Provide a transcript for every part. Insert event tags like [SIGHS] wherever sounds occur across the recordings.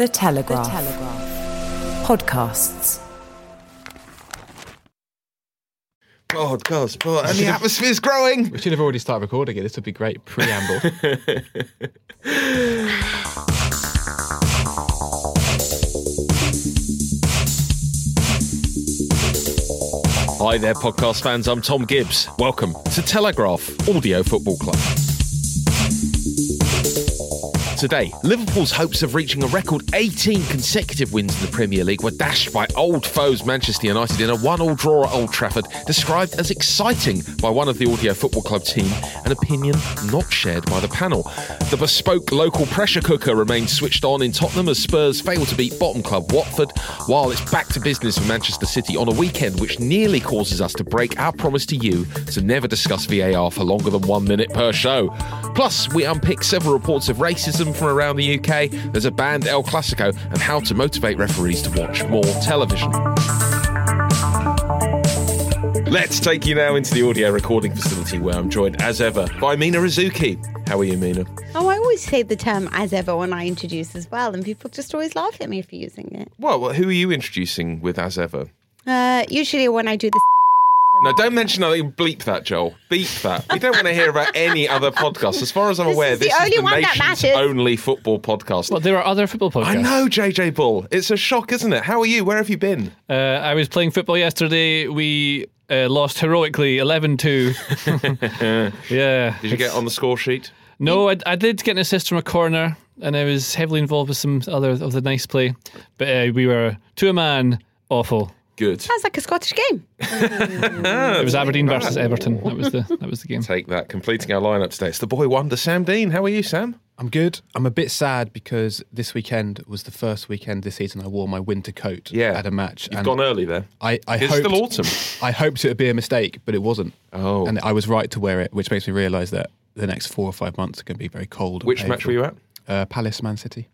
The Telegraph. The Telegraph. Podcasts. Podcast, pod, and the atmosphere's growing. We should have already started recording it. This would be great preamble. [LAUGHS] Hi there, podcast fans. I'm Tom Gibbs. Welcome to Telegraph Audio Football Club. Today, Liverpool's hopes of reaching a record 18 consecutive wins in the Premier League were dashed by old foes Manchester United in a one-all draw at Old Trafford, described as exciting by one of the Audio Football Club team, an opinion not shared by the panel. The bespoke local pressure cooker remains switched on in Tottenham as Spurs fail to beat bottom club Watford, while it's back to business for Manchester City on a weekend which nearly causes us to break our promise to you to never discuss VAR for longer than one minute per show. Plus, we unpick several reports of racism from around the UK. There's a banned El Clasico and how to motivate referees to watch more television. Let's take you now into the audio recording facility where I'm joined as ever by Mina Rzouki. How are you, Mina? Oh, I always say the term as ever when I introduce as well, and people just always laugh at me for using it. Well, who are you introducing with as ever? Uh, usually when I do the No, don't mention nothing. Bleep that, Joel. Beep that. We don't want to hear about any other podcasts. As far as I'm This aware, is the this is only the one that nation's matters. only football podcast. well, there are other football podcasts. I know, JJ Bull. It's a shock, isn't it? How are you? Where have you been? Uh, I was playing football yesterday. We uh, lost heroically 11 2. [LAUGHS] yeah. Did you get on the score sheet? No, I, I did get an assist from a corner, and I was heavily involved with some other of the nice play. But uh, we were, to a man, awful. Good. Sounds like a Scottish game. It was Aberdeen versus Everton. That was the that was the game. Take that. Completing our lineup today. It's the boy wonder, Sam Dean. How are you, Sam? I'm good. I'm a bit sad because this weekend was the first weekend this season I wore my winter coat Yeah. at a match. You've and gone early there. I, I It's hoped, still autumn. [LAUGHS] I hoped it would be a mistake, but it wasn't. Oh. And I was right to wear it, which makes me realise that the next four or five months are going to be very cold. and Which match were you at? Uh, Palace, Man City.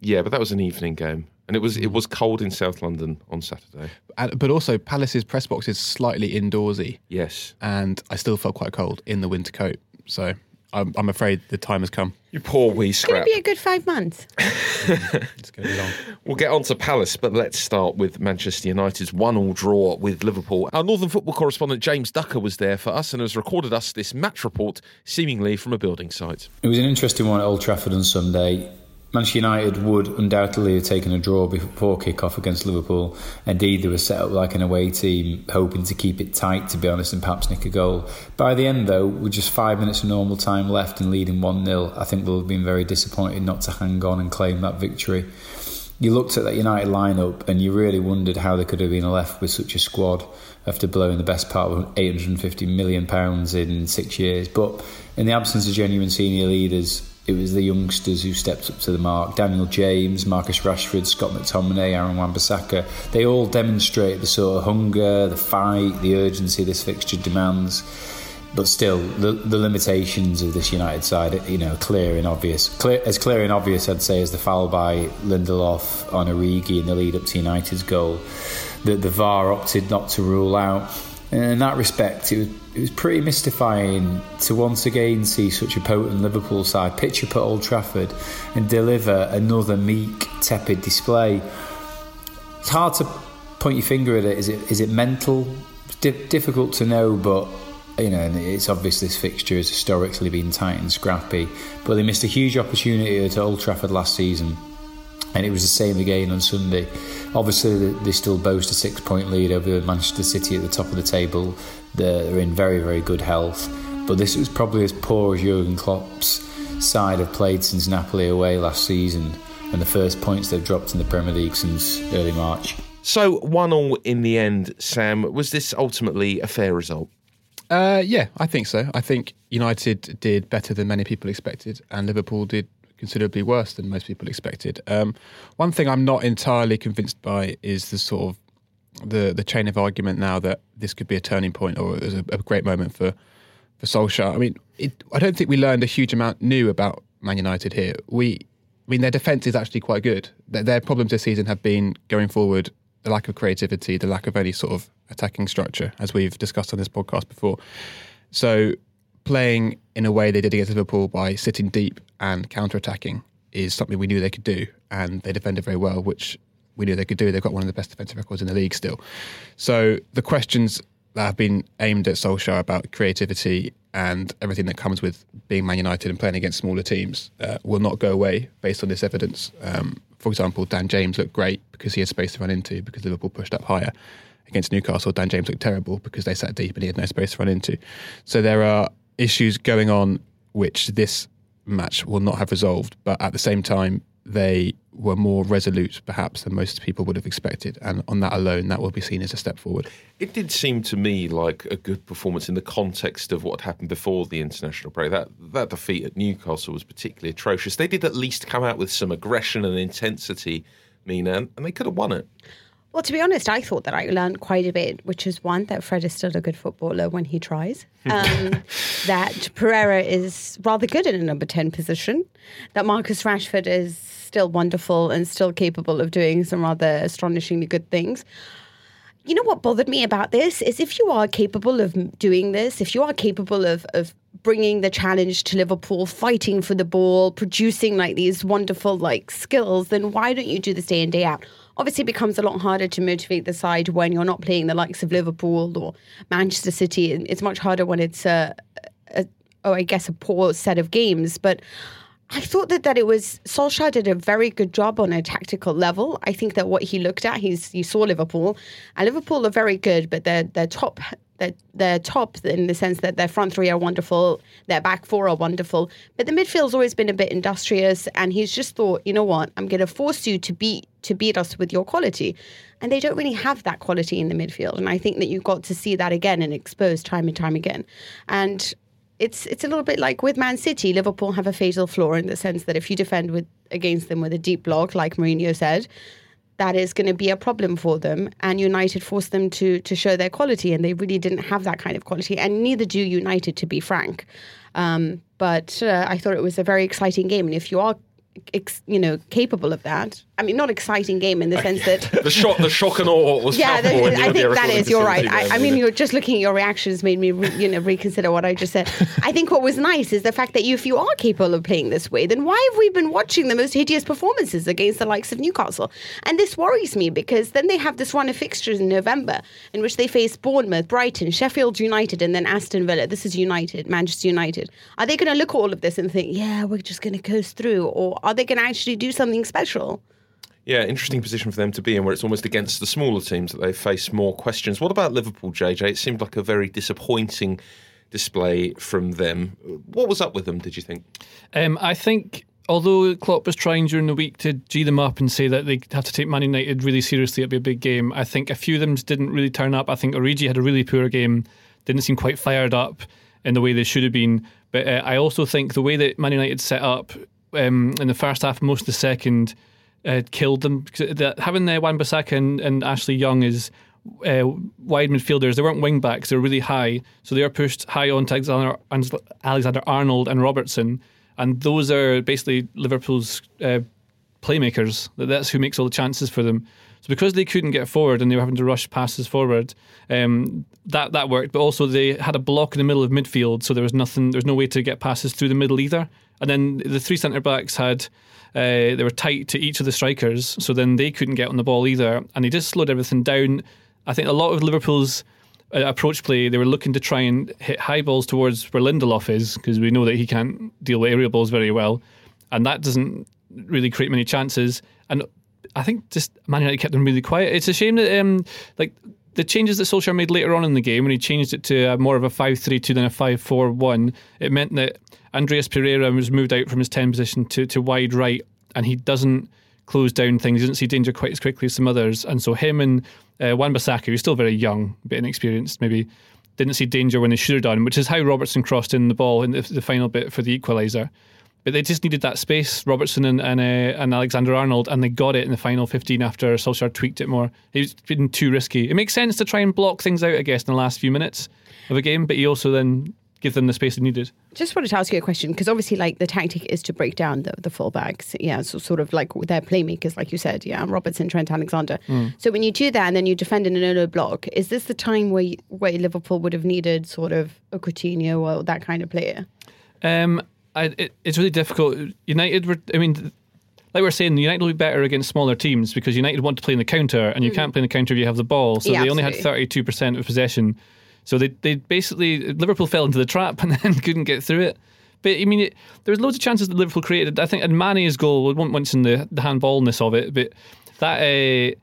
Yeah, but that was an evening game, and it was it hmm. was cold in South London on Saturday. And, but also, Palace's press box is slightly indoorsy, Yes. and I still felt quite cold in the winter coat. So I'm, I'm afraid the time has come. You poor wee scrap. It's going scrap. to be a good five months. [LAUGHS] It's going to be long. We'll get on to Palace, but let's start with Manchester United's one-all draw with Liverpool. Our Northern football correspondent James Ducker was there for us and has recorded us this match report, seemingly from a building site. It was an interesting one at Old Trafford on Sunday. Manchester United would undoubtedly have taken a draw before kick-off against Liverpool. Indeed, they were set up like an away team, hoping to keep it tight, to be honest, and perhaps nick a goal. By the end, though, with just five minutes of normal time left and leading 1-0, I think they'll have been very disappointed not to hang on and claim that victory. You looked at that United lineup and you really wondered how they could have been left with such a squad after blowing the best part of 850 million pounds in six years. But in the absence of genuine senior leaders, it was the youngsters who stepped up to the mark. Daniel James, Marcus Rashford, Scott McTominay, Aaron Wan-Bissaka. They all demonstrate the sort of hunger, the fight, the urgency this fixture demands. But still, the, the limitations of this United side, you know, clear and obvious. Clear, as clear and obvious, I'd say, as the foul by Lindelof on Origi in the lead up to United's goal that the VAR opted not to rule out. And in that respect, it was, it was pretty mystifying to once again see such a potent Liverpool side pitch up at Old Trafford and deliver another meek, tepid display. It's hard to point your finger at it. Is it is it mental? Di- difficult to know, but you know, it's obvious this fixture has historically been tight and scrappy, but they missed a huge opportunity at Old Trafford last season, and it was the same again on Sunday. Obviously, they still boast a six-point lead over Manchester City at the top of the table. They're in very, very good health, but this was probably as poor as Jurgen Klopp's side have played since Napoli away last season, and the first points they've dropped in the Premier League since early March. So, one all in the end, Sam. Was this ultimately a fair result? Uh, yeah, I think so. I think United did better than many people expected, and Liverpool did considerably worse than most people expected. Um, one thing I'm not entirely convinced by is the sort of the the chain of argument now that this could be a turning point or it was a, a great moment for for Solskjaer. I mean, it, I don't think we learned a huge amount new about Man United here. We, I mean, their defense is actually quite good. Their, their problems this season have been going forward the lack of creativity, the lack of any sort of attacking structure, as we've discussed on this podcast before. So, playing in a way they did against Liverpool by sitting deep and counter attacking is something we knew they could do, and they defended very well, which we knew they could do. They've got one of the best defensive records in the league still. So, the questions that have been aimed at Solskjaer about creativity and everything that comes with being Man United and playing against smaller teams uh, will not go away based on this evidence. Um, for example, Dan James looked great because he had space to run into because Liverpool pushed up higher. Against Newcastle, Dan James looked terrible because they sat deep and he had no space to run into. So there are issues going on which this match will not have resolved, but at the same time, they were more resolute, perhaps, than most people would have expected. And on that alone, that will be seen as a step forward. It did seem to me like a good performance in the context of what happened before the international break. That that defeat at Newcastle was particularly atrocious. They did at least come out with some aggression and intensity, Mina, and they could have won it. Well, to be honest, I thought that I learned quite a bit, which is one, that Fred is still a good footballer when he tries, [LAUGHS] um, that Pereira is rather good in a number 10 position, that Marcus Rashford is still wonderful and still capable of doing some rather astonishingly good things. You know what bothered me about this is if you are capable of doing this, if you are capable of, of bringing the challenge to Liverpool, fighting for the ball, producing like these wonderful like skills, then why don't you do this day in day out? Obviously, it becomes a lot harder to motivate the side when you're not playing the likes of Liverpool or Manchester City. It's much harder when it's a, a oh, I guess a poor set of games. But I thought that, that it was Solskjaer did a very good job on a tactical level. I think that what he looked at, he's you saw Liverpool, and Liverpool are very good, but their their they're, top they're top in the sense that their front three are wonderful, their back four are wonderful, but the midfield's always been a bit industrious, and he's just thought, you know what, I'm going to force you to beat to beat us with your quality, and they don't really have that quality in the midfield, and I think that you got to see that again and exposed time and time again, and it's it's a little bit like with Man City. Liverpool have a fatal flaw in the sense that if you defend with against them with a deep block, like Mourinho said, that is going to be a problem for them. And United forced them to to show their quality, and they really didn't have that kind of quality, and neither do United, to be frank. Um, but uh, I thought it was a very exciting game, and if you are ex, you know, capable of that. I mean, not exciting game in the sense that the shock, the shock and awe was. Yeah, the, I think that is. You're right. I, I, mean, you're just looking at your reactions made me, re, you know, reconsider what I just said. I think what was nice is the fact that you, if you are capable of playing this way, then why have we been watching the most hideous performances against the likes of Newcastle? And this worries me because then they have this run of fixtures in November in which they face Bournemouth, Brighton, Sheffield United, and then Aston Villa. This is United, Manchester United. Are they going to look at all of this and think, yeah, we're just going to coast through, or are they going to actually do something special? Yeah, interesting position for them to be in, where it's almost against the smaller teams that they face more questions. What about Liverpool, JJ? It seemed like a very disappointing display from them. What was up with them? Did you think? Um, I think although Klopp was trying during the week to g them up and say that they have to take Man United really seriously, it'd be a big game. I think a few of them didn't really turn up. I think Origi had a really poor game, didn't seem quite fired up in the way they should have been. But uh, I also think the way that Man United set up um, in the first half, most of the second, uh, killed them. The, having the Wan Bissaka and, and Ashley Young as uh, wide midfielders, they weren't wing backs, they were really high. So they were pushed high on to Alexander, Alexander Arnold and Robertson. And those are basically Liverpool's uh, playmakers. That That's who makes all the chances for them. So because they couldn't get forward and they were having to rush passes forward, um, that that worked. But also they had a block in the middle of midfield, so there was nothing. There's no way to get passes through the middle either. And then the three centre backs had uh, they were tight to each of the strikers, so then they couldn't get on the ball either, and they just slowed everything down. I think a lot of Liverpool's uh, approach play. They were looking to try and hit high balls towards where Lindelof is because we know that he can't deal with aerial balls very well, and that doesn't really create many chances. And I think just Man United kept them really quiet. It's a shame that um, like the changes that Solskjaer made later on in the game when he changed it to more of a 5-3-2 than a 5-4-1, it meant that Andreas Pereira was moved out from his 10 position to, to wide right and he doesn't close down things. He doesn't see danger quite as quickly as some others. And so him and uh, Wan-Bissaka, who's still very young, a bit inexperienced maybe, didn't see danger when they should have done, which is how Robertson crossed in the ball in the, the final bit for the equaliser. But they just needed that space, Robertson and and, uh, and Alexander Arnold, and they got it in the final 15 after Solskjaer tweaked it more. He's been too risky. It makes sense to try and block things out, I guess, in the last few minutes of a game, but he also then give them the space they needed. Just wanted to ask you a question because obviously, like the tactic is to break down the, the fullbacks. Yeah, so sort of like their playmakers, like you said. Yeah, Robertson, Trent, Alexander. Mm. So when you do that and then you defend in an low block, is this the time where you, where Liverpool would have needed sort of a Coutinho or that kind of player? Um, I, it, it's really difficult. United were, I mean, like we're saying, United will be better against smaller teams because United want to play in the counter, and you mm. can't play in the counter if you have the ball. So yeah, they only absolutely. had 32% of possession. So they, they basically, Liverpool fell into the trap [LAUGHS] and then couldn't get through it. But I mean, it, there was loads of chances that Liverpool created. I think, and Mane's goal, we won't mention the, the handballness of it, but that uh,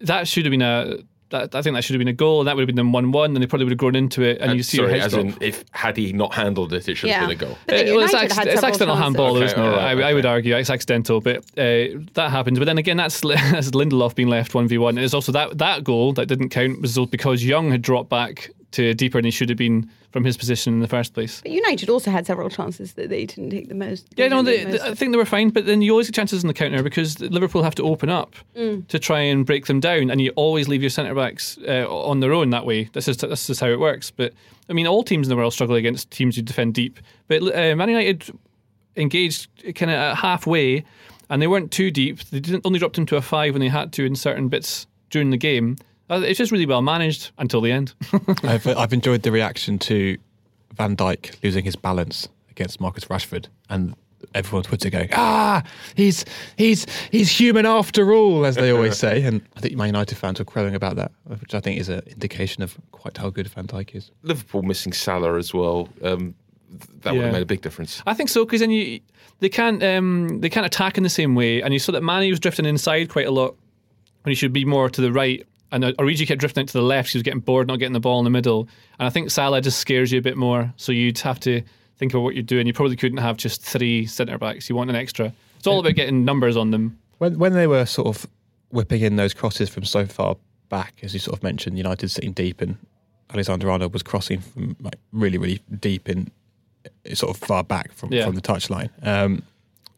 that should have been a that, I think that should have been a goal, and that would have been them one-one, and they probably would have grown into it. And, and you see, sorry, as in, if had he not handled it, it should yeah. have been a goal. Uh, well, it's, ac- it's accidental handball, okay, isn't it? Right, I, okay. I, would argue it's accidental, but uh, that happens. But then again, that's, [LAUGHS] that's Lindelof being left one v one. And it's also that that goal that didn't count was because Young had dropped back to deeper than he should have been from his position in the first place. But United also had several chances that they didn't take the most. Yeah, no, they, the I think they were fine, but then you always get chances in the counter because Liverpool have to open up mm. to try and break them down, and you always leave your centre backs uh, on their own that way. This is this is how it works. But I mean, all teams in the world struggle against teams who defend deep. But uh, Man United engaged kind of halfway, and they weren't too deep. They didn't only dropped into a five when they had to in certain bits during the game. Uh, it's just really well managed until the end. [LAUGHS] I've, I've enjoyed the reaction to Van Dijk losing his balance against Marcus Rashford, and everyone on Twitter going, "Ah, he's he's he's human after all," as they always say. And I think my United fans are crowing about that, which I think is an indication of quite how good Van Dijk is. Liverpool missing Salah as well. Um, that yeah. would have made a big difference. I think so because then you they can't um, they can't attack in the same way, and you saw that Mane was drifting inside quite a lot when he should be more to the right and Origi kept drifting out to the left. He was getting bored, not getting the ball in the middle. And I think Salah just scares you a bit more. So you'd have to think about what you're doing. You probably couldn't have just three centre backs. You want an extra. It's all about getting numbers on them. When when they were sort of whipping in those crosses from so far back, as you sort of mentioned, United sitting deep and Alexander Arnold was crossing from like really really deep in sort of far back from yeah. from the touchline. Um,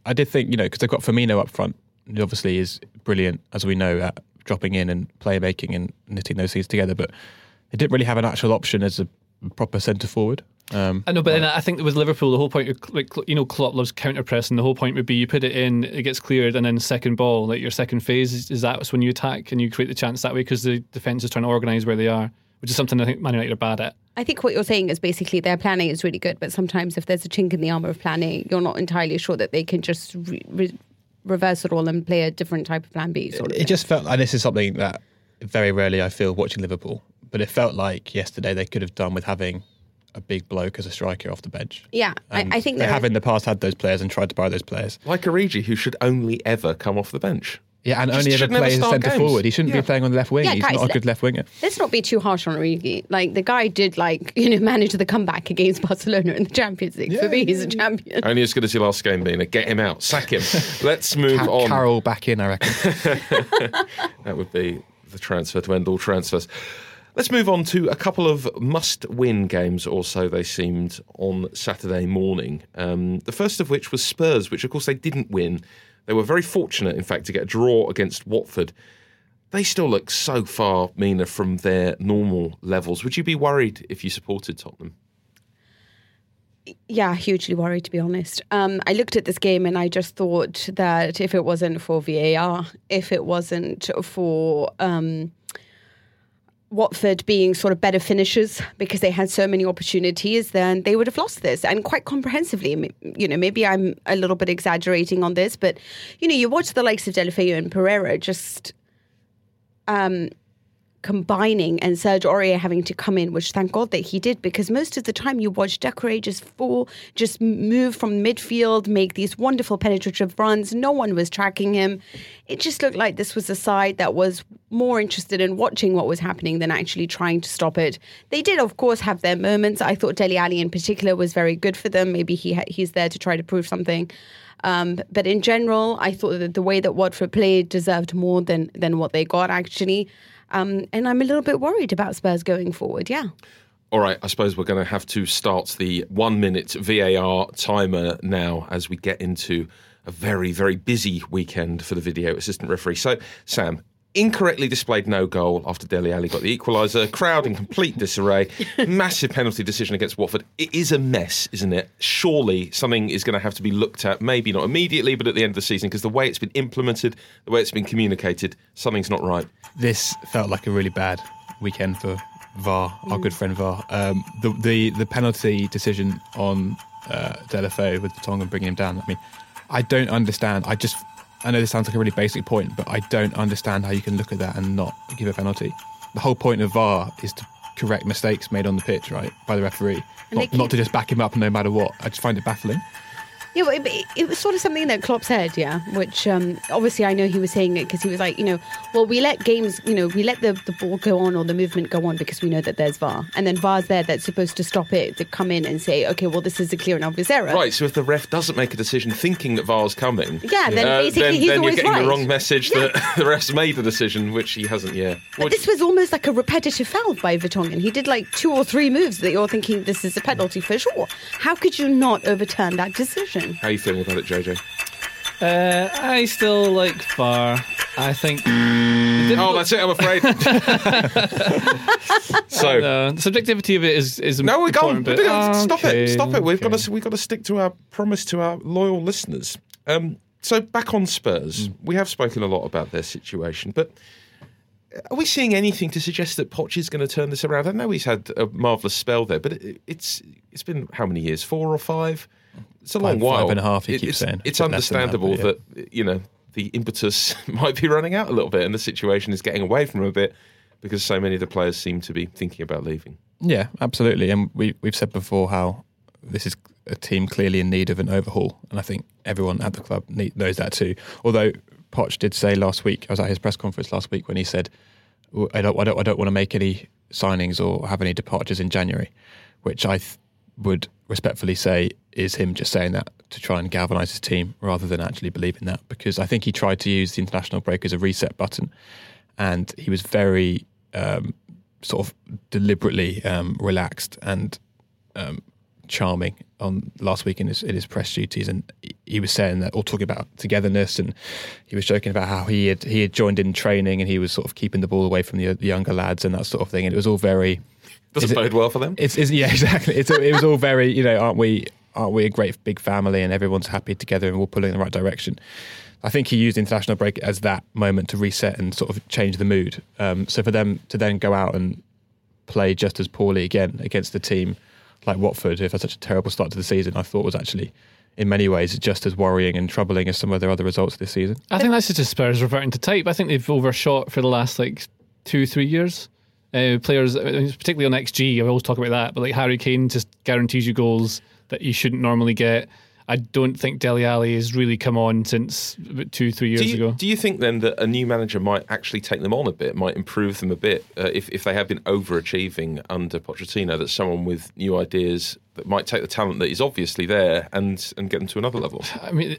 I did think you know because they've got Firmino up front, who obviously is brilliant as we know at dropping in and playmaking and knitting those things together. But they didn't really have an actual option as a proper centre forward. Um, I know, but then I think with Liverpool, the whole point, like you know, Klopp loves counter press, and the whole point would be you put it in, it gets cleared, and then second ball, like your second phase, is, is that when you attack and you create the chance that way because the defence is trying to organise where they are, which is something I think Man United are bad at. I think what you're saying is basically their planning is really good, but sometimes if there's a chink in the armour of planning, you're not entirely sure that they can just re- re- reverse it all and play a different type of plan B. Sort of it thing. just felt, and this is something that very rarely I feel watching Liverpool, but it felt like yesterday they could have done with having a big bloke as a striker off the bench. Yeah, I, I, think they have in the past had those players and tried to buy those players. Like Origi, who should only ever come off the bench. Yeah, and Just only ever play as centre forward. He shouldn't yeah. be playing on the left wing. Yeah, He's guys, not a good left winger. Let's not be too harsh on Origi. Like the guy did, like [LAUGHS] you know, manage the comeback against Barcelona in the Champions League. Yeah, For me, he's a champion. Only as good as your last game, Mina. Get him out, sack him. [LAUGHS] Let's move Ca- on. Carroll back in, I reckon. [LAUGHS] that would be the transfer to end all transfers. Let's move on to a couple of must win games, or so they seemed, on Saturday morning. Um, the first of which was Spurs, which of course they didn't win. They were very fortunate, in fact, to get a draw against Watford. They still look so far, Mina, from their normal levels. Would you be worried if you supported Tottenham? yeah, hugely worried to be honest. Um, I looked at this game and I just thought that if it wasn't for VAR, if it wasn't for um, Watford being sort of better finishers because they had so many opportunities, then they would have lost this and quite comprehensively. You know, maybe I'm a little bit exaggerating on this, but you know, you watch the likes of Deulofeu and Pereira just um, combining and Serge Aurier having to come in, which thank God that he did, because most of the time you watch Doucouré just fall, just move from midfield, make these wonderful penetrative runs. No one was tracking him. It just looked like this was a side that was more interested in watching what was happening than actually trying to stop it. They did, of course, have their moments. I thought Dele Alli in particular was very good for them. Maybe he ha- he's there to try to prove something. Um, but in general, I thought that the way that Watford played deserved more than than what they got actually. Um, and I'm a little bit worried about Spurs going forward. Yeah. All right, I suppose we're going to have to start the one minute VAR timer now as we get into a very, very busy weekend for the video assistant referee. So, Sam, incorrectly displayed no goal after Dele Alli got the equaliser. Crowd in complete [LAUGHS] disarray. Massive penalty decision against Watford. It is a mess, isn't it? Surely something is going to have to be looked at, maybe not immediately, but at the end of the season, because the way it's been implemented, the way it's been communicated, something's not right. This felt like a really bad weekend for VAR, our good friend VAR. Um, the, the the penalty decision on uh, Deulofeu with Vertonghen bringing him down. I mean, I don't understand. I just I know this sounds like a really basic point, but I don't understand how you can look at that and not give a penalty. The whole point of VAR is to correct mistakes made on the pitch, right, by the referee, not, not to just back him up no matter what. I just find it baffling. Yeah, well, it, it was sort of something that Klopp said, yeah. Which um, obviously I know he was saying it because he was like, you know, well, we let games, you know, we let the, the ball go on or the movement go on because we know that there's VAR, and then VAR's there that's supposed to stop it to come in and say, okay, well, this is a clear and obvious error. Right, so if the ref doesn't make a decision thinking that VAR's coming, Yeah, then basically then, he's then you're getting right. the wrong message Yeah. that [LAUGHS] the ref's made the decision, which he hasn't yet. But What- this was almost like a repetitive foul by Vertonghen. He did like two or three moves that you're thinking this is a penalty for sure. How could you not overturn that decision? How are you feeling about it, Jojo? Uh, I still like VAR. I think. Oh, that's it. I'm afraid. [LAUGHS] so Uh, the subjectivity of it is is no, we important, can't. but- Stop Okay, it! Stop it! We've got to. We've got to stick to our promise to our loyal listeners. Um, so back on Spurs, we have spoken a lot about their situation, but are we seeing anything to suggest that Poch is going to turn this around? I know he's had a marvelous spell there, but it, it's it's been how many years? Four or five? It's a long while. five and a half, he It- keeps it's, saying. It's bit that, understandable but that you know the impetus [LAUGHS] might be running out a little bit, and the situation is getting away from him a bit because so many of the players seem to be thinking about leaving. Yeah, absolutely. And we we've said before how this is a team clearly in need of an overhaul, and I think everyone at the club knows that too. Although Poch did say last week, I was at his press conference last week when he said, "I don't, I don't, I don't want to make any signings or have any departures in January," which I th- would respectfully say is him just saying that to try and galvanise his team rather than actually believing that. Because I think he tried to use the international break as a reset button, and he was very um, sort of deliberately um, relaxed and um, charming on last week in his, in his press duties, and he- was saying that, or talking about togetherness, and he was joking about how he had he had joined in training and he was sort of keeping the ball away from the, the younger lads and that sort of thing, and it was all very. Doesn't it- bode well for them. It's, it's yeah, [LAUGHS] exactly. It's, it was all very, you know, aren't we? Aren't we a great big family and everyone's happy together and we're pulling in the right direction? I think he used international break as that moment to reset and sort of change the mood. Um, so for them to then go out and play just as poorly again against the team like Watford, who've had such a terrible start to the season, I thought was actually in many ways just as worrying and troubling as some of their other results this season. I think that's just the Spurs reverting to type. I think they've overshot for the last like two, three years. Uh, players, uh, particularly on XG, I always talk about that, but like Harry Kane just guarantees you goals that you shouldn't normally get. I don't think Dele Alli has really come on since about two, three years Do you, ago. do you think then that a new manager might actually take them on a bit, might improve them a bit uh, if, if they have been overachieving under Pochettino? That someone with new ideas that might take the talent that is obviously there and and get them to another level. I mean,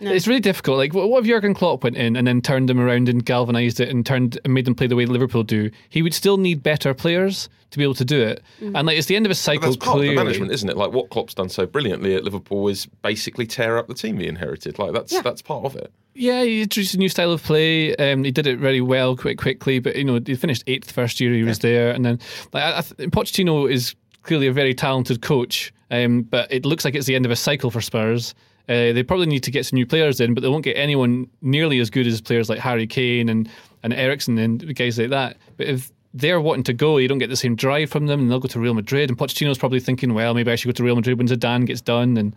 it's really difficult. Like, what what if Jurgen Klopp went in and then turned them around and galvanised it and turned and made them play the way Liverpool do? He would still need better players to be able to do it. And like, it's the end of a But cycle. that's part clearly. of the management, isn't it? Like what Klopp's done so brilliantly at Liverpool is basically tear up the team he inherited. Like that's that's part of it. Yeah, he introduced a new style of play. Um, he did it very well, quite quickly. But you know, he finished eighth first year he was there, and then like I, I th- Pochettino is clearly a very talented coach. Um, but it looks like it's the end of a cycle for Spurs. Uh, they probably need to get some new players in, but they won't get anyone nearly as good as players like Harry Kane and and Eriksen and guys like that. But if they're wanting to go, you don't get the same drive from them, and they'll go to Real Madrid. And Pochettino's probably thinking, well, maybe I should go to Real Madrid when Zidane gets done, and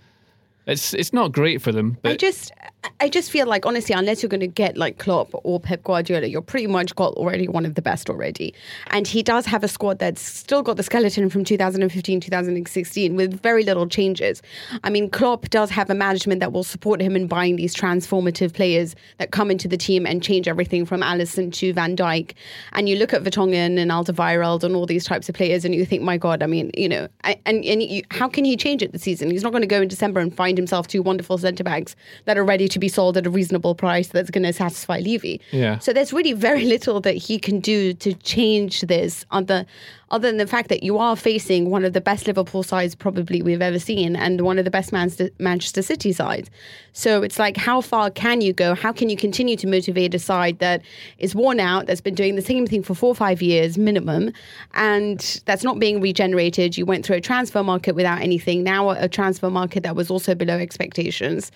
It's it's not great for them. But I just, I just feel like honestly, unless you're going to get like Klopp or Pep Guardiola, you're pretty much got already one of the best already. And he does have a squad that's still got the skeleton from 2015, 2016 with very little changes. I mean, Klopp does have a management that will support him in buying these transformative players that come into the team and change everything from Alisson to Van Dijk. And you look at Vertonghen and Alderweireld and all these types of players, and you think, my God, I mean, you know, and and you, how can he change it this season? He's not going to go in December and find himself two wonderful centre backs that are ready to be sold at a reasonable price that's going to satisfy Levy. Yeah. So there's really very little that he can do to change this other other than the fact that you are facing one of the best Liverpool sides probably we've ever seen and one of the best Man- Manchester City sides. So it's like how far can you go? How can you continue to motivate a side that is worn out, that's been doing the same thing for four or five years minimum, and that's not being regenerated? You went through a transfer market without anything, now a transfer market that was also below expectations.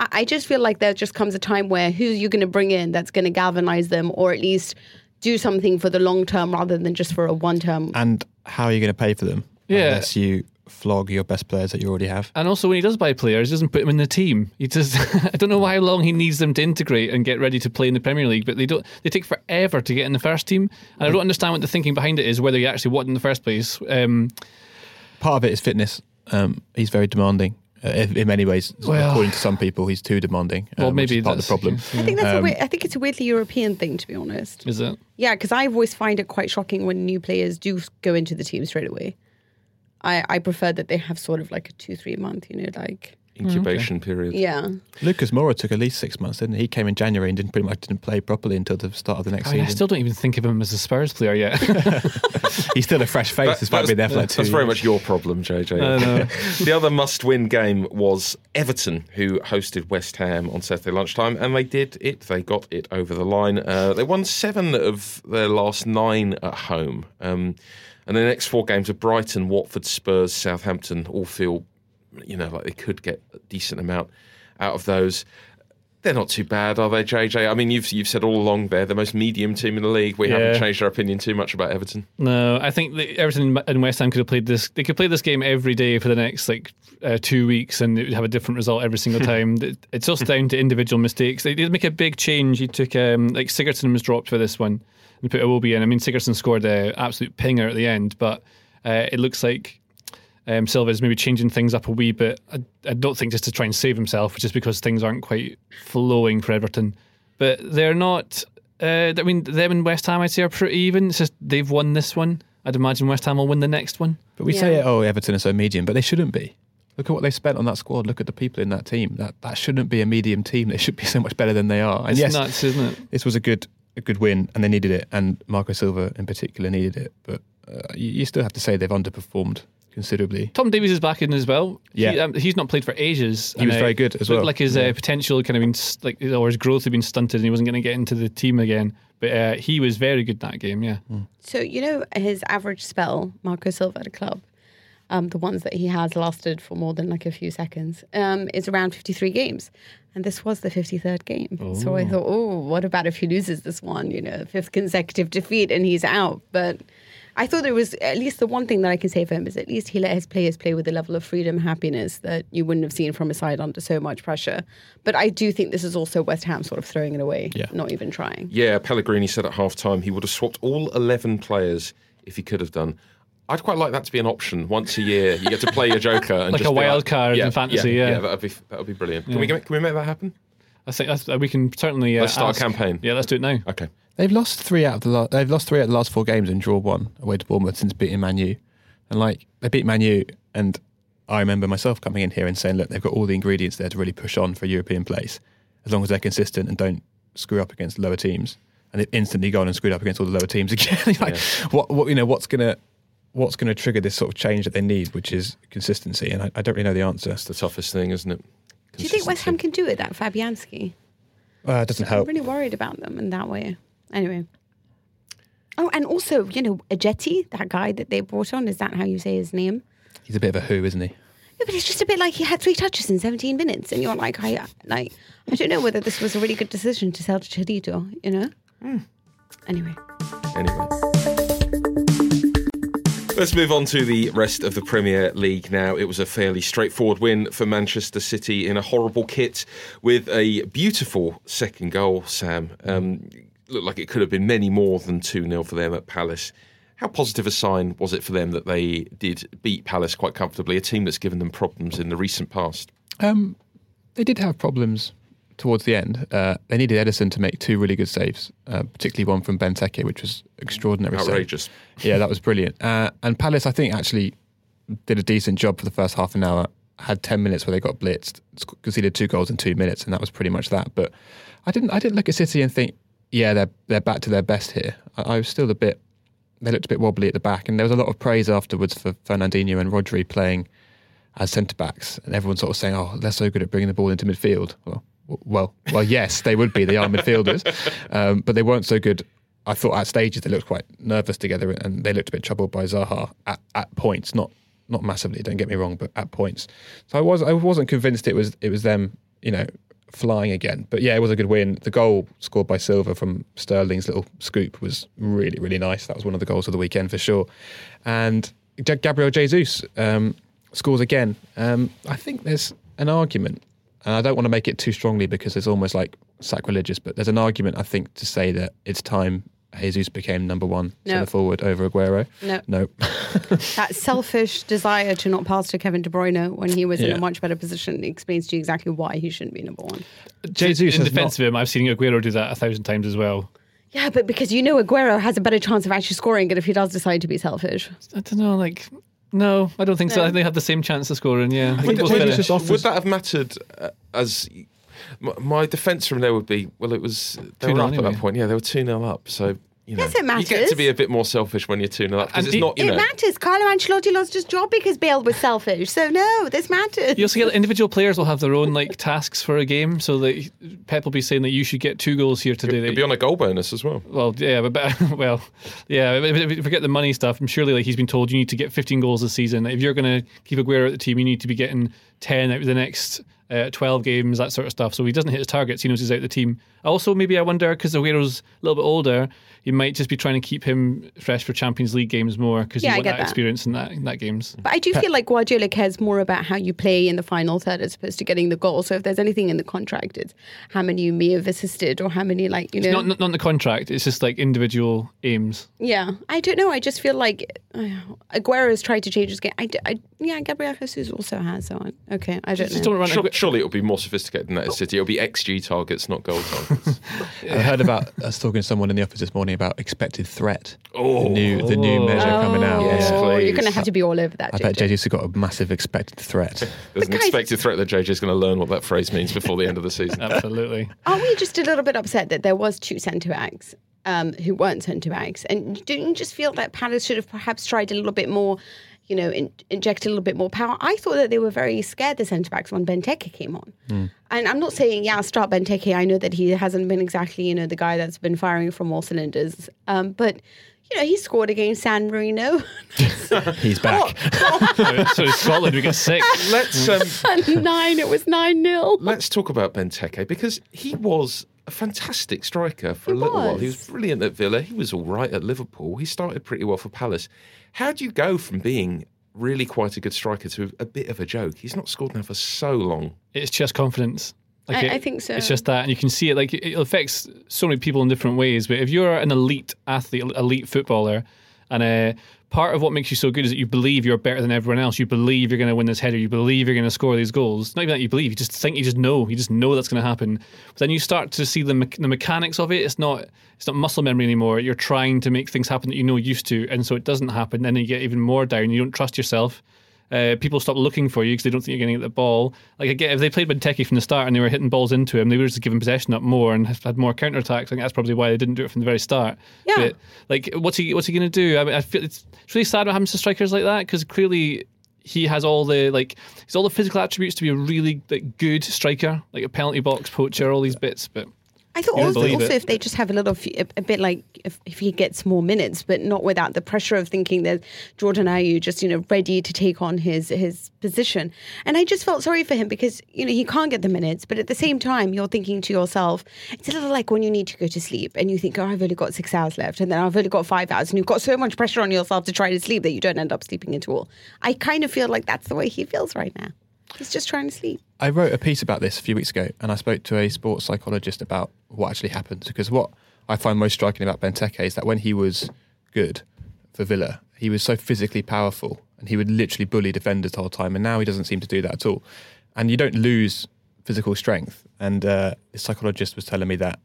I I just feel like there just comes a time where who are you going to bring in that's going to galvanize them or at least do something for the long term rather than just for a one term. And how are you going to pay for them? Yeah. Unless you flog your best players that you already have. And also, when he does buy players, he doesn't put them in the team. He just [LAUGHS] I don't know how long he needs them to integrate and get ready to play in the Premier League, but they don't. They take forever to get in the first team, and I don't understand what the thinking behind it is. Whether he actually want in the first place. Um, Part of it is fitness. Um, he's very demanding. Uh, in in many ways, Well- according to some people, he's too demanding. well, um, maybe is part of the that's- problem. I think that's a Um, weird, I think it's a weirdly European thing to be honest. Is it? Yeah, because I always find it quite shocking when new players do go into the team straight away. I, I prefer that they have sort of like a two three month, you know, like Incubation period. yeah. Lucas Moura took at least six months, didn't he? He came in January and didn't pretty much didn't play properly until the start of the next season. mean, I still don't even think of him as a Spurs player yet. [LAUGHS] He's still a fresh face, That- despite being there for like that's, two that's very much your problem, JJ. [LAUGHS] [LAUGHS] the other must-win game was Everton, who hosted West Ham on Saturday lunchtime, and they did it. They got it over the line. Uh, they won seven of their last nine at home, um, and the next four games are Brighton, Watford, Spurs, Southampton. All feel, you know, like they could get a decent amount out of those. They're not too bad, are they, JJ? I mean, you've you've said all along they're the most medium team in the league. We Yeah. haven't changed our opinion too much about Everton. No, I think that Everton and West Ham could have played this. They could play this game every day for the next like uh, two weeks, and it would have a different result every single [LAUGHS] time. It's just down to individual mistakes. They did make a big change. He took um, like Sigurdsson was dropped for this one and put Iwobi in. I mean, Sigurdsson scored an absolute pinger at the end, but uh, it looks like. Um, Silva is maybe changing things up a wee bit. I, I don't think just to try and save himself, just because things aren't quite flowing for Everton. But they're not. Uh, I mean, them and West Ham, I'd say, are pretty even. It's just they've won this one. I'd imagine West Ham will win the next one. But we say, oh, Everton are so medium, but they shouldn't be. Look at what they spent on that squad. Look at the people in that team. That that shouldn't be a medium team. They should be [LAUGHS] so much better than they are. And It's yes, nuts, isn't it? this was a good a good win, and they needed it. And Marco Silva in particular needed it. But uh, you, you still have to say they've underperformed considerably. Tom Davies is back in as well. Yeah. he, um, he's not played for ages. He was uh, very good as well. Like his Yeah. uh, potential kind of been s- like, or his growth had been stunted, and he wasn't going to get into the team again. But uh, he was very good in that game. Yeah, So you know his average spell, Marco Silva at a club, um, the ones that he has lasted for more than like a few seconds, um, is around fifty three games, and this was the fifty third game. So I thought, oh, what about if he loses this one? You know, fifth consecutive defeat and he's out. But I thought it was at least the one thing that I can say for him is at least he let his players play with a level of freedom, happiness that you wouldn't have seen from a side under so much pressure. But I do think this is also West Ham sort of throwing it away, Yeah. not even trying. Yeah, Pellegrini said at half time he would have swapped all 11 players if he could have done. I'd quite like that to be an option once a year. You get to play your Joker and [LAUGHS] Like just a be wild card in fantasy, yeah. yeah, that'd be that'd be brilliant. Can we can we make that happen? I think that's, we can certainly uh, Let's start a campaign. Yeah, let's do it now. Okay. They've lost three out of the la- they've lost three out of the last four games and draw one away to Bournemouth since beating Man U. And like they beat Man U, and I remember myself coming in here and saying, look, they've got all the ingredients there to really push on for a European place, as long as they're consistent and don't screw up against lower teams. And they've instantly gone and screwed up against all the lower teams [LAUGHS] again. like, what, what you know, what's gonna what's gonna trigger this sort of change that they need, which is consistency? And I, I don't really know the answer. That's the toughest thing, isn't it? Do you think West Ham can do it, that Fabianski? Uh, it doesn't help. I'm really worried about them in that way. Anyway. Oh, and also, you know, Ajeti, that guy that they brought on, is that how you say his name? He's a bit of a who, isn't he? Yeah, but it's just a bit like he had three touches in 17 minutes, and you're like, I like, I don't know whether this was a really good decision to sell to Chicharito, you know? Anyway, Anyway. Let's move on to the rest of the Premier League now. It was a fairly straightforward win for Manchester City in a horrible kit with a beautiful second goal, Sam. Um, looked like it could have been many more than 2 0 for them at Palace. How positive a sign was it for them that they did beat Palace quite comfortably, a team that's given them problems in the recent past? Um, they did have problems towards the end. Uh, they needed Ederson to make two really good saves, uh, particularly one from Benteke, which was extraordinary. save. Outrageous. Yeah, that was brilliant. Uh, and Palace, I think, actually did a decent job for the first half an hour. Had ten minutes where they got blitzed, conceded two goals in two minutes, and that was pretty much that. But I didn't, I didn't look at City and think, yeah, they're they're back to their best here. I, I was still a bit. They looked a bit wobbly at the back, and there was a lot of praise afterwards for Fernandinho and Rodri playing as centre backs, and everyone sort of saying, "Oh, they're so good at bringing the ball into midfield." Well, well, well, yes, they would be. They are midfielders, [LAUGHS] um, but they weren't so good. I thought at stages they looked quite nervous together, and they looked a bit troubled by Zaha at, at points, not not massively. Don't get me wrong, but at points. So I was I wasn't convinced it was it was them, you know, flying again. But yeah, it was a good win. The goal scored by Silva from Sterling's little scoop was really really nice. That was one of the goals of the weekend for sure. And Gabriel Jesus um, scores again. Um, I think there's an argument, and I don't want to make it too strongly because it's almost like sacrilegious. But there's an argument I think to say that it's time Jesus became number one No. centre forward over Aguero. No. No. [LAUGHS] that selfish desire to not pass to Kevin De Bruyne when he was in a much better position explains to you exactly why he shouldn't be number one. Jesus in defence not- of him, I've seen Aguero do that a thousand times as well. Yeah, but because you know Aguero has a better chance of actually scoring it if he does decide to be selfish. I don't know, like. No, I don't think so. I think they have the same chance of scoring. Yeah, Would, think would- finish. just offers- would that have mattered uh, as my, my defence from there would be? Well, it was they 2-0 were up at that point. Yeah, they were two 0 up. So you know, Yes, it you get to be a bit more selfish when you're two 0 up because it's it- not you it know. matters. Carlo Ancelotti lost his job because Bale was selfish. So no, this matters. You also get individual players will have their own like tasks for a game, so that Pep will be saying that you should get two goals here today. It'd that- be on a goal bonus as well. Well, yeah, but, but [LAUGHS] well, yeah. If if you forget the money stuff, I'm surely like he's been told you need to get 15 goals this season. If you're going to keep Aguero at the team, you need to be getting 10 out of the next uh, 12 games, that sort of stuff. So he doesn't hit his targets. He knows he's out of the team. Also, maybe I wonder because Aguero's a little bit older, he might just be trying to keep him fresh for Champions League games more because Yeah, I you want get that, that. experience in that in that games. But I do feel like Guardiola cares more about how you play in the final third as opposed to getting the goal. So if there's anything in the contract, it's how many you may have assisted or how many, like, you know. Not, not not in the contract. It's just like individual aims. yeah, I don't know. I just feel like uh, Aguero has tried to change his game. I, d- I- yeah, Gabriel Jesus also has. So okay, I don't Just know. don't run Agu- surely it'll be more sophisticated than that at City. It'll be XG targets, not goal targets. [LAUGHS] I heard about us talking to someone in the office this morning about expected threat. Oh. the new the new measure coming out. Yes, yeah. Oh, you're going to have to be all over that. I bet JJ. Jesus has got a massive expected threat. [LAUGHS] There's an guys- expected threat that JJ's going to learn what that phrase means before the end of the season. [LAUGHS] Absolutely. Aren't we just a little bit upset that there was two centre backs um, who weren't centre backs? And didn't you just feel that Palace should have perhaps tried a little bit more, you know, in, inject a little bit more power? I thought that they were very scared the centre backs when Benteke came on. And I'm not saying yeah, start Benteke. I know that he hasn't been exactly you know the guy that's been firing from all cylinders, um, but. You know, he scored against San Marino. [LAUGHS] He's back. [LAUGHS] so, so Scotland, we get six. Let's um, [LAUGHS] nine, it was 9 0. let's talk about Benteke because he was a fantastic striker for a He little while. He was. was brilliant at Villa. He was all right at Liverpool. He started pretty well for Palace. How do you go from being really quite a good striker to a bit of a joke? He's not scored now for so long. It's just confidence. I- I think so. It's just that, and you can see it. Like it affects so many people in different ways. But if you're an elite athlete, elite footballer, and uh, part of what makes you so good is that you believe you're better than everyone else. You believe you're going to win this header. You believe you're going to score these goals. Not even that you believe. You just think. You just know. You just know that's going to happen. But then you start to see the me- the mechanics of it. It's not. It's not muscle memory anymore. You're trying to make things happen that you know used to, and so it doesn't happen. And Then you get even more down. You don't trust yourself. Uh, people stop looking for you because they don't think you're going to get the ball. Like again, if they played Benteke from the start and they were hitting balls into him, they would have just given possession up more and had more counter attacks. I think that's probably why they didn't do it from the very start. Yeah. But like, what's he what's he going to do? I mean, I feel it's, it's really sad what happens to strikers like that because clearly he has all the like he's all the physical attributes to be a really like good striker, like a penalty box poacher, all these bits. But I thought also, also if they just have a little, a, a bit like if, if he gets more minutes, but not without the pressure of thinking that Jordan Ayew just you know ready to take on his his position. And I just felt sorry for him because you know he can't get the minutes, but at the same time you're thinking to yourself, it's a little like when you need to go to sleep and you think, oh, I've only got six hours left, and then I've only got five hours, and you've got so much pressure on yourself to try to sleep that you don't end up sleeping at all. I kind of feel like that's the way he feels right now. He's just trying to sleep. I wrote a piece about this a few weeks ago, and I spoke to a sports psychologist about what actually happened. Because what I find most striking about Benteke is that when he was good for Villa, he was so physically powerful, and he would literally bully defenders the whole time. And now he doesn't seem to do that at all. And you don't lose physical strength. And uh, the psychologist was telling me that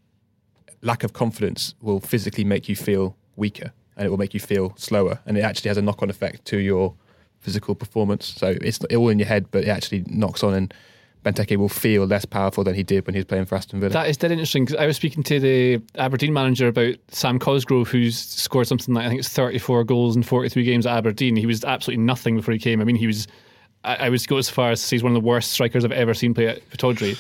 lack of confidence will physically make you feel weaker, and it will make you feel slower, and it actually has a knock-on effect to your physical performance. So it's all in your head, but it actually knocks on, and Benteke will feel less powerful than he did when he was playing for Aston Villa. That is dead interesting because I was speaking to the Aberdeen manager about Sam Cosgrove, who's scored something like I think it's 34 goals in 43 games at Aberdeen. He was absolutely nothing before he came. I mean, he was. I I would go as far as to say he's one of the worst strikers I've ever seen play at Pittodrie.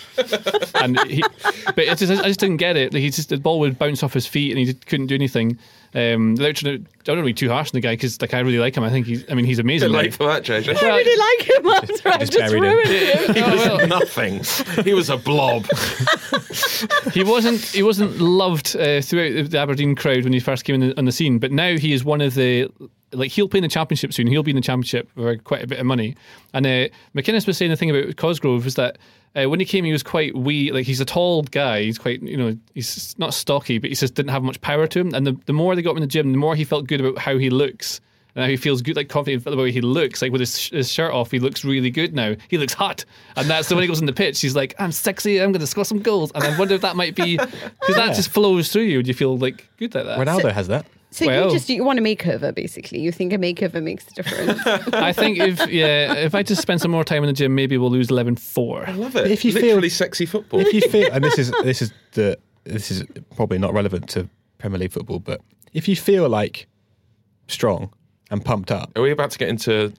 [LAUGHS] and he, but it's just, I just didn't get it. Like he just the ball would bounce off his feet and he just couldn't do anything. Um, without trying to, I don't want to be too harsh on the guy because like I really like him. I think he's. I mean, he's amazing. Late Like, for that, JJ. I really like him after [LAUGHS] I've just just buried him. ruined [LAUGHS] him. He was nothing. He was a blob. he wasn't he wasn't loved uh, throughout the Aberdeen crowd when he first came in the, on the scene, but now he is one of the like he'll play in the championship soon. He'll be in the championship for quite a bit of money. And uh, McInnes was saying the thing about Cosgrove is that. Uh, when he came, he was quite wee. Like he's a tall guy. He's quite, you know, he's not stocky, but he just didn't have much power to him. And the, the more they got him in the gym, the more he felt good about how he looks. And how he feels good, like confident about the way he looks. Like with his, his shirt off, he looks really good now. He looks hot, and that's the when he goes in the pitch. He's like, "I'm sexy. I'm going to score some goals." And I wonder if that might be because that just flows through you. Do you feel like good like that? Ronaldo has that. So Well- you just you want a makeover, basically. You think a makeover makes a difference. [LAUGHS] I think if yeah, if I just spend some more time in the gym, maybe we'll lose 11-4. Love it. if you feel- Literally sexy football. If you [LAUGHS] feel, and this is this is the this is probably not relevant to Premier League football, but if you feel like strong and pumped up, Are we about to get into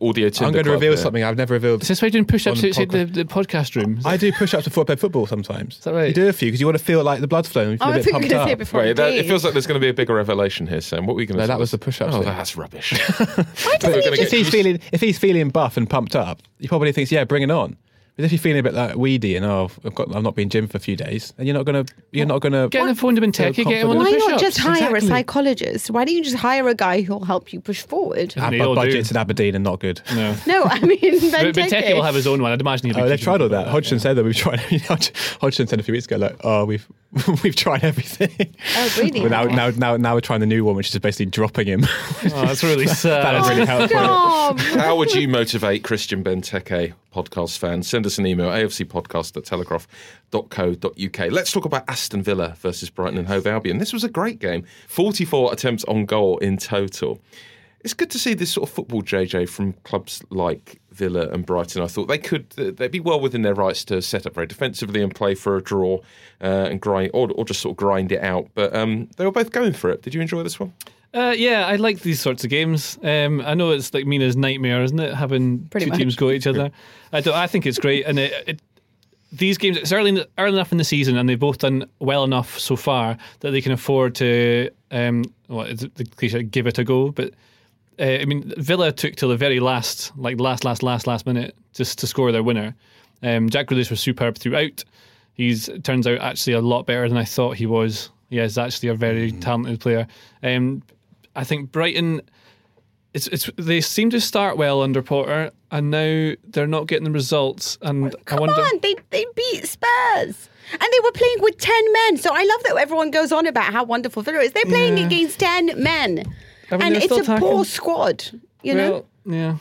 audio Tinder I'm going to reveal here? something I've never revealed. Is this why you're doing push-ups On the outside the, the podcast room? I do push ups before I play football sometimes. Is that right? You do a few because you want to feel like the blood's flowing. You oh, feel oh, a I bit think you're pumped going to say up. before Wait, that, it feels like there's going to be a bigger revelation here, Sam. What were you going to No, say? that was the push-ups Oh, thing. that's rubbish. Why doesn't he just If he's feeling if he's feeling buff and pumped up, he probably thinks, yeah, bring it on. But if you're feeling a bit like weedy and oh, I've got, I've not been gym for a few days, then you're not gonna you're not gonna Get on the phone to Benteke, Feel get him on the Why push-ups. not just hire Exactly. a psychologist? Why don't you just hire a guy who'll help you push forward? They Our all do. budgets in Aberdeen are not good. No. No, I [LAUGHS] mean, But Benteke. Benteke will have his own one. I'd imagine he'll be Oh, they've tried all that. like Hodgson said that we've tried. [LAUGHS] Hodgson said a few weeks ago, like, oh, we've [LAUGHS] we've tried everything. Oh, really? But now, now, now, now we're trying the new one, which is basically dropping him. Oh, that's really sad. That'd really help. Stop. How would you motivate Christian Benteke, podcast fans? Send us an email, afcpodcast at telegraph.co.uk. Let's talk about Aston Villa versus Brighton and Hove Albion. This was a great game. 44 attempts on goal in total. It's good to see this sort of football, JJ, from clubs like Villa and Brighton. I thought they could, they'd be well within their rights to set up very defensively and play for a draw uh, and grind, or, or just sort of grind it out. But um, they were both going for it. Did you enjoy this one? Uh, yeah, I like these sorts of games. Um, I know it's like Mina's nightmare, isn't it? Having Pretty two much. teams go at each other. I don't. I think it's great, and it, it, these games it's early early enough in the season, and they've both done well enough so far that they can afford to. Um, what is the cliche? Give it a go, but. Uh, I mean, Villa took till the very last, like last, last, last, last minute, just to score their winner. Um, Jack Grealish was superb throughout. He's turns out actually a lot better than I thought he was. He is actually a very talented player. Um, I think Brighton, it's it's they seem to start well under Potter, and now they're not getting the results. And I Come wonder. on, they, they beat Spurs. And they were playing with 10 men. So I love that everyone goes on about how wonderful Villa is. They're playing Yeah. against 10 men. I mean, and it's a poor squad, you know? yeah,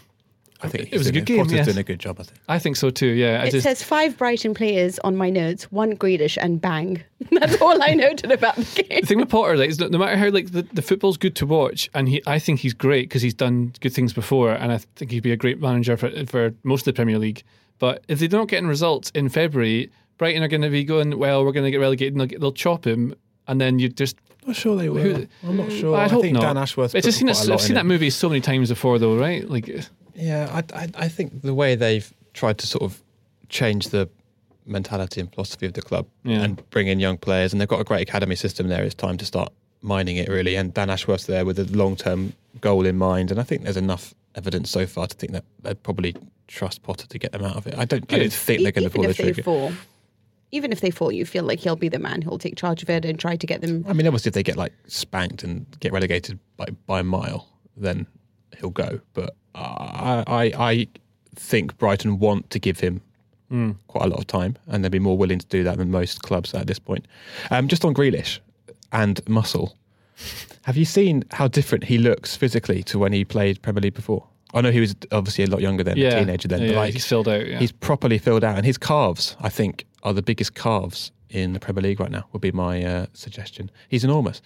I think It was a he's good game, Potter's yes. doing a good job. I think. I think so too. Yeah, I It just says five Brighton players on my notes, one Grealish and bang. [LAUGHS] That's all I noted about the game. [LAUGHS] the thing with Potter, like, is that no matter how like the, the football's good to watch, and he, I think he's great because he's done good things before, and I think he'd be a great manager for for most of the Premier League. But if they're not getting results in February, Brighton are going to be going, well, we're going to get relegated, and they'll, get, they'll chop him, and then you just. Not sure they will. Who- I'm not mm. sure. I'd I hope think not. Dan Ashworth. It's just seen, quite a lot I've seen in that movie so many times before, though, right? Like, Yeah, I, I, I think the way they've tried to sort of change the mentality and philosophy of the club Yeah. and bring in young players. And they've got a great academy system there. It's time to start mining it really. And Dan Ashworth's there with a long term goal in mind. And I think there's enough evidence so far to think that they'd probably trust Potter to get them out of it. I don't, I don't Good. think they're going to pull the if they trigger. fall, even if they fall, you feel like he'll be the man who'll take charge of it and try to get them. I mean, obviously, if they get like spanked and get relegated by, by a mile, then he'll go. But I, I, I think Brighton want to give him quite a lot of time, and they'll be more willing to do that than most clubs at this point. Um, just on Grealish and Muscle, have you seen how different he looks physically to when he played Premier League before? I know he was obviously a lot younger then, Yeah, a teenager then, yeah, but like he's filled out. Yeah. He's properly filled out, and his calves, I think, are the biggest calves in the Premier League right now. Would be my uh, suggestion. He's enormous,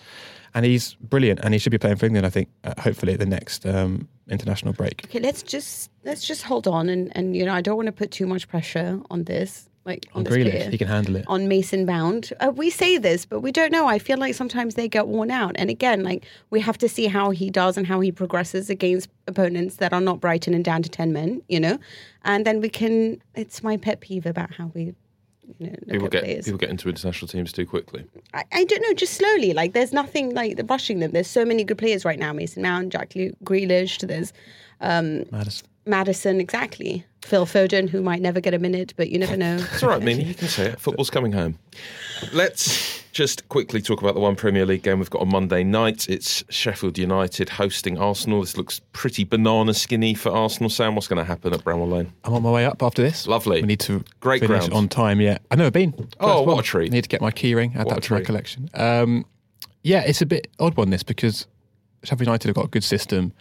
and he's brilliant, and he should be playing for England. I think, uh, hopefully, at the next um, international break. Okay, let's just let's just hold on and and you know I don't want to put too much pressure on this like on, On Grealish, he can handle it. on Mason Mount. Uh, we say this, but we don't know. I feel like sometimes they get worn out. And again, like we have to see how he does and how he progresses against opponents that are not Brighton and down to 10 men, you know? And then we can, it's my pet peeve about how we, know, People get players. people get into international teams too quickly. I, I don't know, just slowly. Like there's nothing like rushing them. There's so many good players right now. Mason Mount, Jack Le- Grealish, there's um, Maddison. Maddison, exactly. Phil Foden, who might never get a minute, but you never know. [LAUGHS] It's all right, Minnie. You can say it. Football's coming home. Let's just quickly talk about the one Premier League game we've got on Monday night. It's Sheffield United hosting Arsenal. This looks pretty banana skinny for Arsenal. Sam, what's going to happen at Bramall Lane? I'm on my way up after this. Lovely. We need to Great finish ground. on time. Yeah, I've never been. First Oh, what one. a treat. I need to get my keyring. Add What that to my collection. Um, yeah, it's a bit odd one this because Sheffield United have got a good system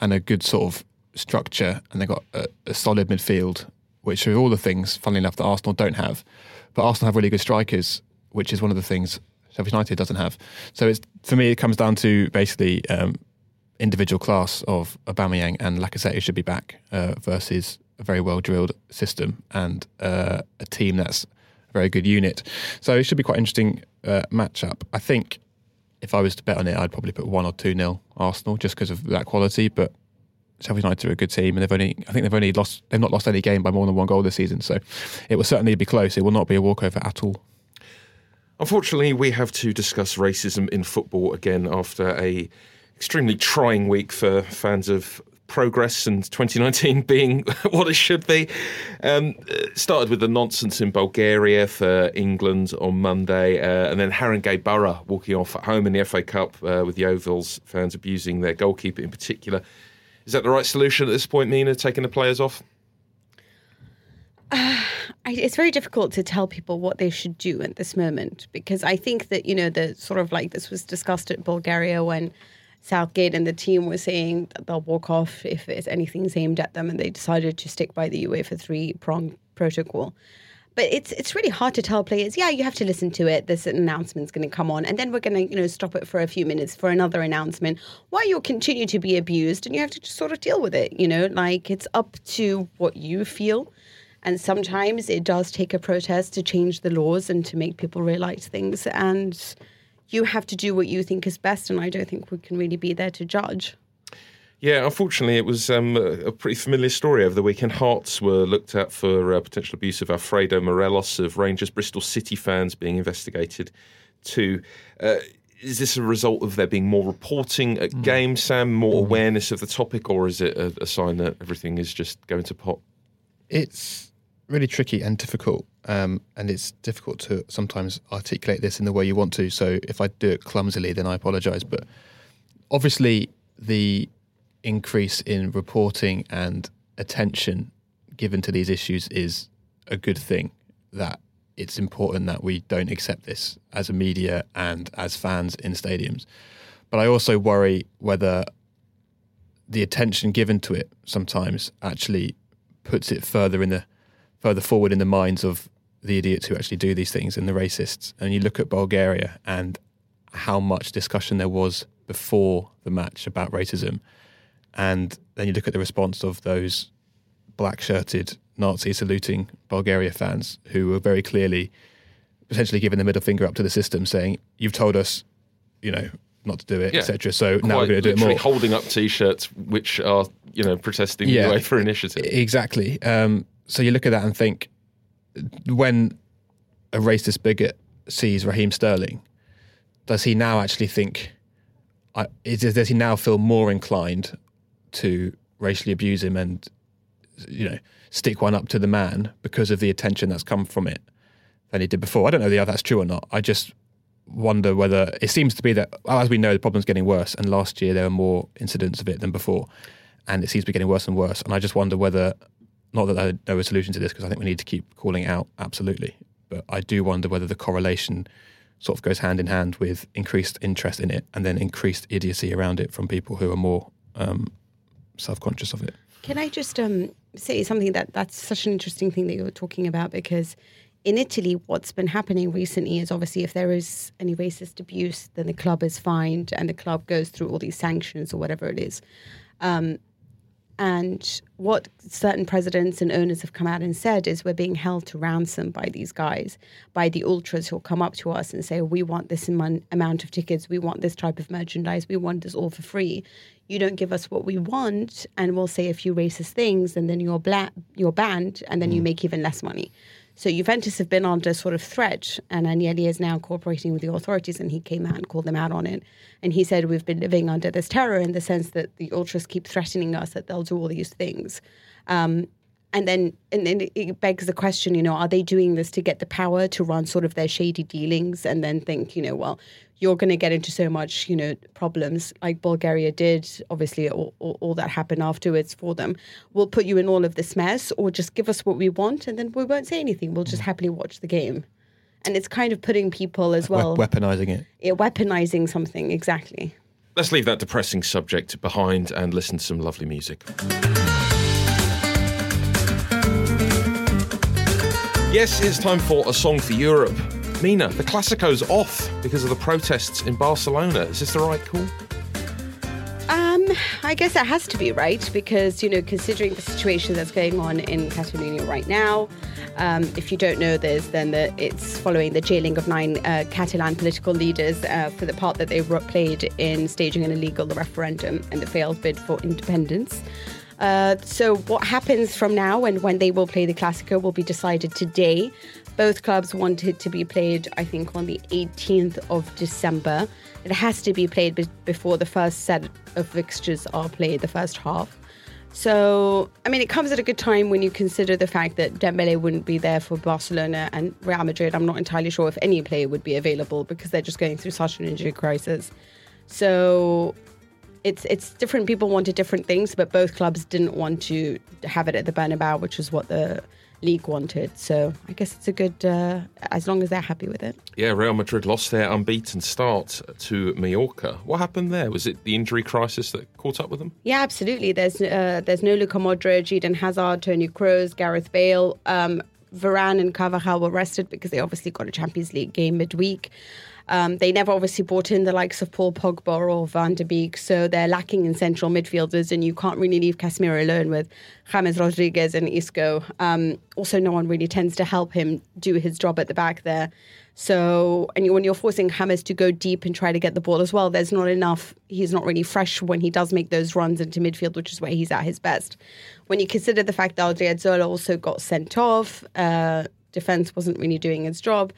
and a good sort of structure, and they've got a, a solid midfield, which are all the things, funnily enough, that Arsenal don't have. But Arsenal have really good strikers, which is one of the things Sheffield United doesn't have. So it's for me, it comes down to basically um, individual class of Aubameyang and Lacazette who should be back uh, versus a very well drilled system and uh, a team that's a very good unit. So it should be quite interesting uh, matchup. I think if I was to bet on it, I'd probably put one or two nil Arsenal just because of that quality. But Sheffield United are a good team, and they've only I think they've only lost they've not lost any game by more than one goal this season. So it will certainly be close. It will not be a walkover at all. Unfortunately, we have to discuss racism in football again after a extremely trying week for fans of progress and 2019 [LAUGHS] being [LAUGHS] what it should be. Um, started with the nonsense in Bulgaria for England on Monday, uh, and then Haringey Borough walking off at home in the FA Cup uh, with the Yeovil fans abusing their goalkeeper in particular. Is that the right solution at this point, Mina, taking the players off? [SIGHS] I, it's very difficult to tell people what they should do at this moment because I think that you know the sort of like this was discussed at Bulgaria when Southgate and the team were saying that they'll walk off if anything's aimed at them, and they decided to stick by the UEFA three prong protocol. But it's it's really hard to tell players. Yeah, you have to listen to it. This announcement's going to come on, and then we're going to you know stop it for a few minutes for another announcement. While you'll continue to be abused, and you have to just sort of deal with it. You know, like it's up to what you feel. And sometimes it does take a protest to change the laws and to make people realize things. And you have to do what you think is best. And I don't think we can really be there to judge. Yeah, unfortunately, it was um, a pretty familiar story over the weekend. Hearts were looked at for uh, potential abuse of Alfredo Morelos of Rangers. Bristol City fans being investigated too. Uh, is this a result of there being more reporting at games, Sam, more awareness of the topic, or is it a, a sign that everything is just going to pot? it's really tricky and difficult, um, and it's difficult to sometimes articulate this in the way you want to. So if I do it clumsily, then I apologise. But obviously, the increase in reporting and attention given to these issues is a good thing. That it's important that we don't accept this as a media and as fans in stadiums. But I also worry whether the attention given to it sometimes actually puts it further in the further forward in the minds of the idiots who actually do these things and the racists. And you look at Bulgaria and how much discussion there was before the match about racism, and then you look at the response of those black shirted Nazi saluting Bulgaria fans who were very clearly potentially giving the middle finger up to the system, saying, "You've told us, you know." Not to do it, Yeah. etc. So now we're going to do it more. holding up T-shirts which are, you know, protesting Yeah. the UEFA initiative. Exactly. Um, so you look at that and think when a racist bigot sees Raheem Sterling, does he now actually think? I, is, does he now feel more inclined to racially abuse him and you know stick one up to the man because of the attention that's come from it than he did before? I don't know whether that's true or not. I just wonder whether it seems to be that, well, as we know, the problem's getting worse. And last year there were more incidents of it than before, and it seems to be getting worse and worse. And I just wonder whether, not that I know a solution to this, because I think we need to keep calling out absolutely, but I do wonder whether the correlation sort of goes hand in hand with increased interest in it and then increased idiocy around it from people who are more um, self-conscious of it. Can I just um, say something that that's such an interesting thing that you're talking about because in Italy, what's been happening recently is obviously if there is any racist abuse, then the club is fined and the club goes through all these sanctions or whatever it is. Um, and what certain presidents and owners have come out and said is we're being held to ransom by these guys, by the ultras who'll come up to us and say, we want this amount of tickets, we want this type of merchandise, we want this all for free. You don't give us what we want, and we'll say a few racist things, and then you're, bla- you're banned, and then mm. you make even less money. So Juventus have been under sort of threat, and Agnelli is now cooperating with the authorities, and he came out and called them out on it. And he said we've been living under this terror in the sense that the ultras keep threatening us that they'll do all these things. Um, and then and then it begs the question, you know, are they doing this to get the power to run sort of their shady dealings and then think, you know, well, you're going to get into so much, you know, problems like Bulgaria did. Obviously, all, all, all, that happened afterwards for them. We'll put you in all of this mess, or just give us what we want, and then we won't say anything. We'll just mm. happily watch the game. And it's kind of putting people as well we- weaponizing it. Yeah, weaponizing something exactly. Let's leave that depressing subject behind and listen to some lovely music. Yes, it's time for a song for Europe. Mina, the Clasico's off because of the protests in Barcelona. Is this the right call? Um, I guess it has to be right because you know, considering the situation that's going on in Catalonia right now, um, if you don't know this, then the, it's following the jailing of nine uh, Catalan political leaders uh, for the part that they played in staging an illegal referendum and the failed bid for independence. Uh, so, what happens from now and when they will play the Clasico will be decided today. Both clubs wanted to be played, I think, on the 18th of December. It has to be played be- before the first set of fixtures are played, the first half. So, I mean, it comes at a good time when you consider the fact that Dembele wouldn't be there for Barcelona and Real Madrid. I'm not entirely sure if any player would be available because they're just going through such an injury crisis. So, it's it's different. People wanted different things, but both clubs didn't want to have it at the Bernabeu, which is what the league wanted. So I guess it's a good, uh, as long as they're happy with it. Yeah, Real Madrid lost their unbeaten start to Mallorca. What happened there? Was it the injury crisis that caught up with them? Yeah, absolutely. There's uh, there's no Luka Modric, Eden Hazard, Toni Kroos, Gareth Bale. Um, Varane and Carvajal were rested because they obviously got a Champions League game midweek. Um, they never obviously brought in the likes of Paul Pogba or Van de Beek, so they're lacking in central midfielders, and you can't really leave Casemiro alone with James Rodriguez and Isco. Um, also, no one really tends to help him do his job at the back there. So, and when you're forcing James to go deep and try to get the ball as well, there's not enough. He's not really fresh when he does make those runs into midfield, which is where he's at his best. When you consider the fact that Odriozola also got sent off, uh, defense wasn't really doing its job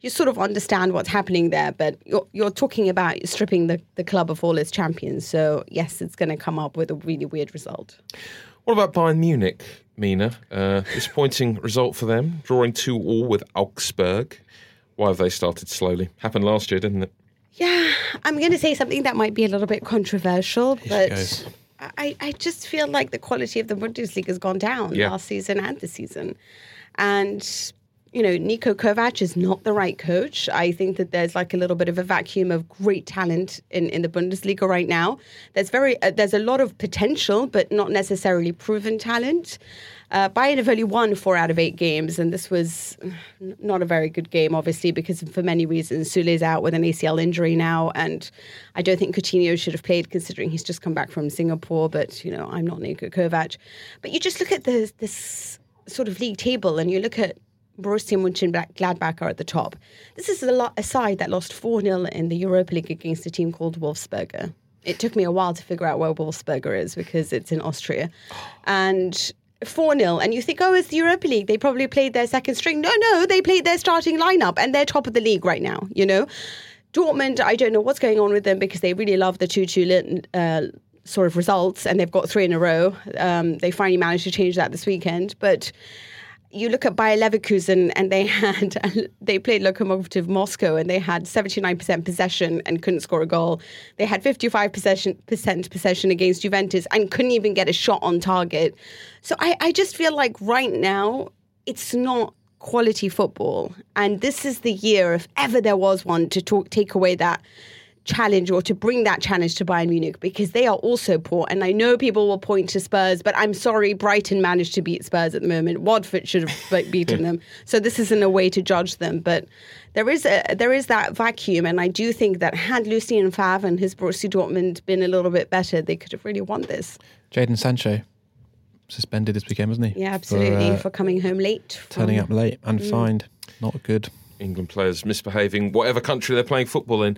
you sort of understand what's happening there, but you're, you're talking about stripping the, the club of all its champions. So, yes, it's going to come up with a really weird result. What about Bayern Munich, Mina? Uh, disappointing result for them, drawing 2 all with Augsburg. Why have they started slowly? Happened last year, didn't it? Yeah, I'm going to say something that might be a little bit controversial, but I, I just feel like the quality of the Bundesliga has gone down yeah. last season and this season. And you know, Niko Kovac is not the right coach. I think that there's like a little bit of a vacuum of great talent in, in the Bundesliga right now. There's very uh, there's a lot of potential, but not necessarily proven talent. Uh, Bayern have only won four out of eight games, and this was not a very good game, obviously, because for many reasons. Sule's out with an ACL injury now, and I don't think Coutinho should have played, considering he's just come back from Singapore. But you know, I'm not Niko Kovac. But you just look at the, this sort of league table, and you look at Borussia Mönchengladbach are at the top. This is a, a side that lost 4 0 in the Europa League against a team called Wolfsberger. It took me a while to figure out where Wolfsberger is because it's in Austria. And 4 0, and you think, oh, it's the Europa League. They probably played their second string. No, no, they played their starting lineup, and they're top of the league right now, you know? Dortmund, I don't know what's going on with them because they really love the 2 2 uh, sort of results, and they've got three in a row. Um, they finally managed to change that this weekend. But you look at Bayer Leverkusen and they had [LAUGHS] they played Lokomotiv Moscow and they had 79% possession and couldn't score a goal. They had 55% possession, possession against Juventus and couldn't even get a shot on target. So I, I just feel like right now it's not quality football. And this is the year, if ever there was one, to talk, take away that challenge or to bring that challenge to Bayern Munich because they are also poor. And I know people will point to Spurs, but I'm sorry, Brighton managed to beat Spurs at the moment. Watford should have [LAUGHS] beaten them. So this isn't a way to judge them, but there is a there is that vacuum, and I do think that had Lucien Favre and his Borussia Dortmund been a little bit better, they could have really won this. Jadon Sancho suspended this weekend, wasn't he? Yeah, absolutely, for, uh, for coming home late, turning up late and mm. fined. Not good. England players misbehaving, whatever country they're playing football in.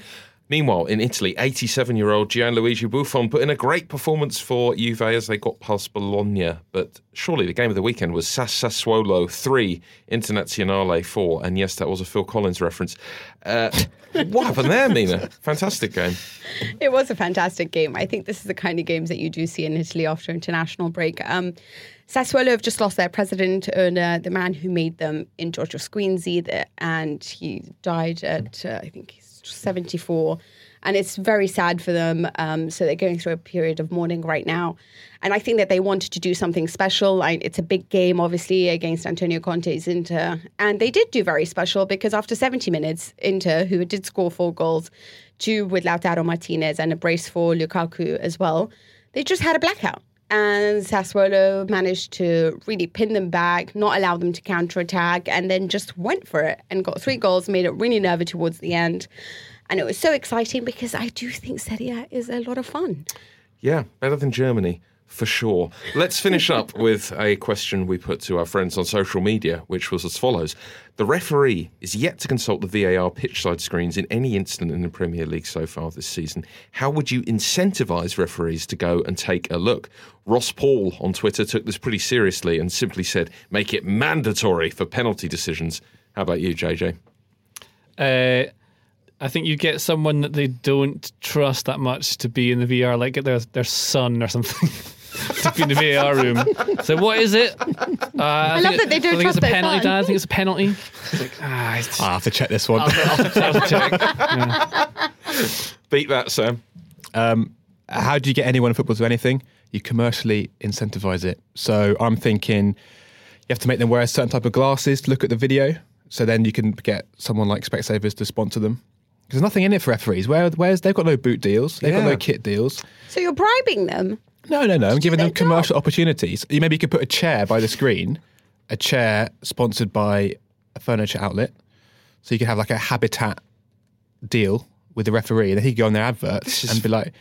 Meanwhile, in Italy, 87 year old Gianluigi Buffon put in a great performance for Juve as they got past Bologna. But surely the game of the weekend was Sassuolo 3, Internazionale 4. And yes, that was a Phil Collins reference. Uh, what happened there, Mina? Fantastic game. It was a fantastic game. I think this is the kind of games that you do see in Italy after international break. Um, Sassuolo have just lost their president, owner, the man who made them in Giorgio Squinzi, and he died at, uh, I think he's 74. And it's very sad for them. Um, so they're going through a period of mourning right now. And I think that they wanted to do something special. I, it's a big game, obviously, against Antonio Conte's Inter. And they did do very special because after 70 minutes, Inter, who did score four goals, two with Lautaro Martinez and a brace for Lukaku as well, they just had a blackout and Sassuolo managed to really pin them back, not allow them to counterattack, and then just went for it and got three goals, made it really nervy towards the end. And it was so exciting because I do think Serie A is a lot of fun. Yeah, better than Germany for sure. Let's finish up with a question we put to our friends on social media, which was as follows The referee is yet to consult the VAR pitchside screens in any incident in the Premier League so far this season. How would you incentivise referees to go and take a look? Ross Paul on Twitter took this pretty seriously and simply said, make it mandatory for penalty decisions. How about you, JJ? Uh, I think you get someone that they don't trust that much to be in the VR, like their their son or something. [LAUGHS] to be in the VAR room. So what is it? Uh, I, I love that they don't I think trust it's a penalty, fun. Dad. I think it's a penalty. It's like, ah, it's... i have to check this one. I'll, I'll, I'll check. Yeah. Beat that, Sam. Um, how do you get anyone in football to do anything? You commercially incentivize it. So I'm thinking you have to make them wear a certain type of glasses to look at the video. So then you can get someone like Specsavers to sponsor them. Because there's nothing in it for referees. Where, where's they've got no boot deals, they've yeah. got no kit deals. So you're bribing them. No, no, no. I'm giving them commercial opportunities. You maybe you could put a chair by the screen, a chair sponsored by a furniture outlet, so you could have like a habitat deal with the referee, and then he could go on their adverts and be like,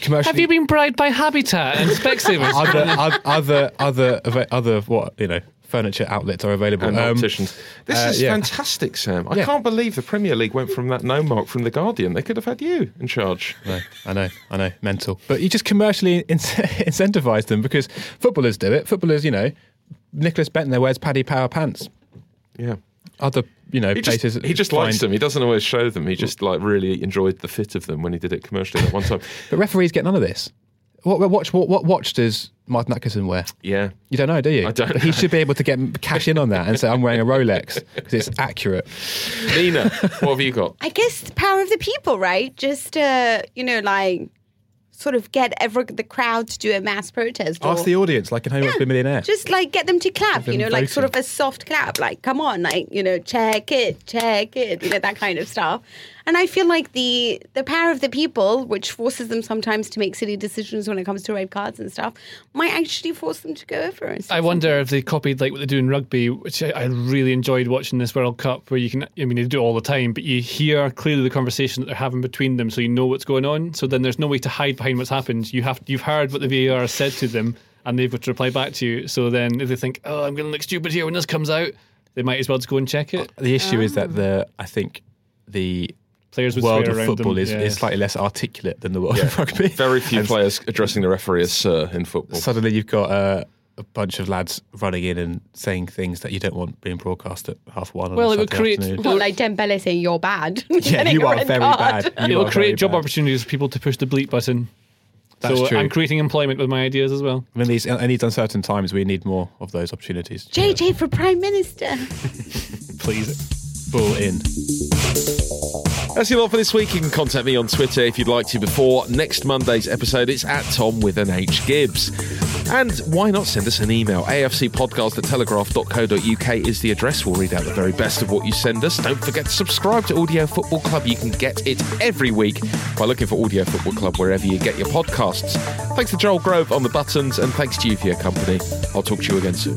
commercially. Have you been bribed by Habitat and Specsavers? other, other, other, other, what you know, furniture outlets are available. And um, opticians. This uh, is yeah. fantastic, Sam. I yeah. can't believe the Premier League went from that no mark from the Guardian. They could have had you in charge. No, I know, I know, mental. But you just commercially [LAUGHS] in- incentivize them because footballers do it. Footballers, you know, Nicklas Bendtner wears Paddy Power pants. Yeah. Other you know he places. Just, he just find... likes them. He doesn't always show them. He just like really enjoyed the fit of them when he did it commercially that one time. [LAUGHS] but referees get none of this. What watch? What, what watch does Martin Atkinson wear? Yeah, you don't know, do you? I don't. But he should be able to get cash in on that and say, "I'm wearing a Rolex" because it's accurate. Mina, what have you got? I guess the power of the people, right? Just uh, you know, like sort of get every, the crowd to do a mass protest. Ask the audience, like in Who Wants to Be a Millionaire. Just like get them to clap, you know, like sort of a soft clap, like come on, like you know, check it, check it, you know, that kind of stuff. And I feel like the the power of the people, which forces them sometimes to make silly decisions when it comes to red cards and stuff, might actually force them to go over. It. I wonder if they copied like what they do in rugby, which I, I really enjoyed watching this World Cup, where you can, I mean, they do it all the time, but you hear clearly the conversation that they're having between them, so you know what's going on. So then there's no way to hide behind what's happened. You have you've heard what the VAR said to them, and they've got to reply back to you. So then if they think, oh, I'm going to look stupid here when this comes out, they might as well just go and check it. The issue is that the I think the players would world of football is, yeah. is slightly less articulate than the world yeah. of rugby. Very few and players addressing the referee as sir in football. Suddenly you've got uh, a bunch of lads running in and saying things that you don't want being broadcast at half one. on Well, a it would create- afternoon. Well, like Dembele saying you're bad. [LAUGHS] Yeah, you are very card. [LAUGHS] bad. [LAUGHS] You it will create job bad. opportunities for people to push the bleep button. That's so true. I'm creating employment with my ideas as well. In these in these uncertain times, we need more of those opportunities. JJ for Prime Minister. Please, bull in. That's your lot for this week. You can contact me on Twitter if you'd like to before next Monday's episode. It's at Tom with an H Gibbs. And why not send us an email? AFCpodcast at telegraph.co.uk is the address. We'll read out the very best of what you send us. Don't forget to subscribe to Audio Football Club. You can get it every week by looking for Audio Football Club wherever you get your podcasts. Thanks to Joel Grove on the buttons, and thanks to you for your company. I'll talk to you again soon.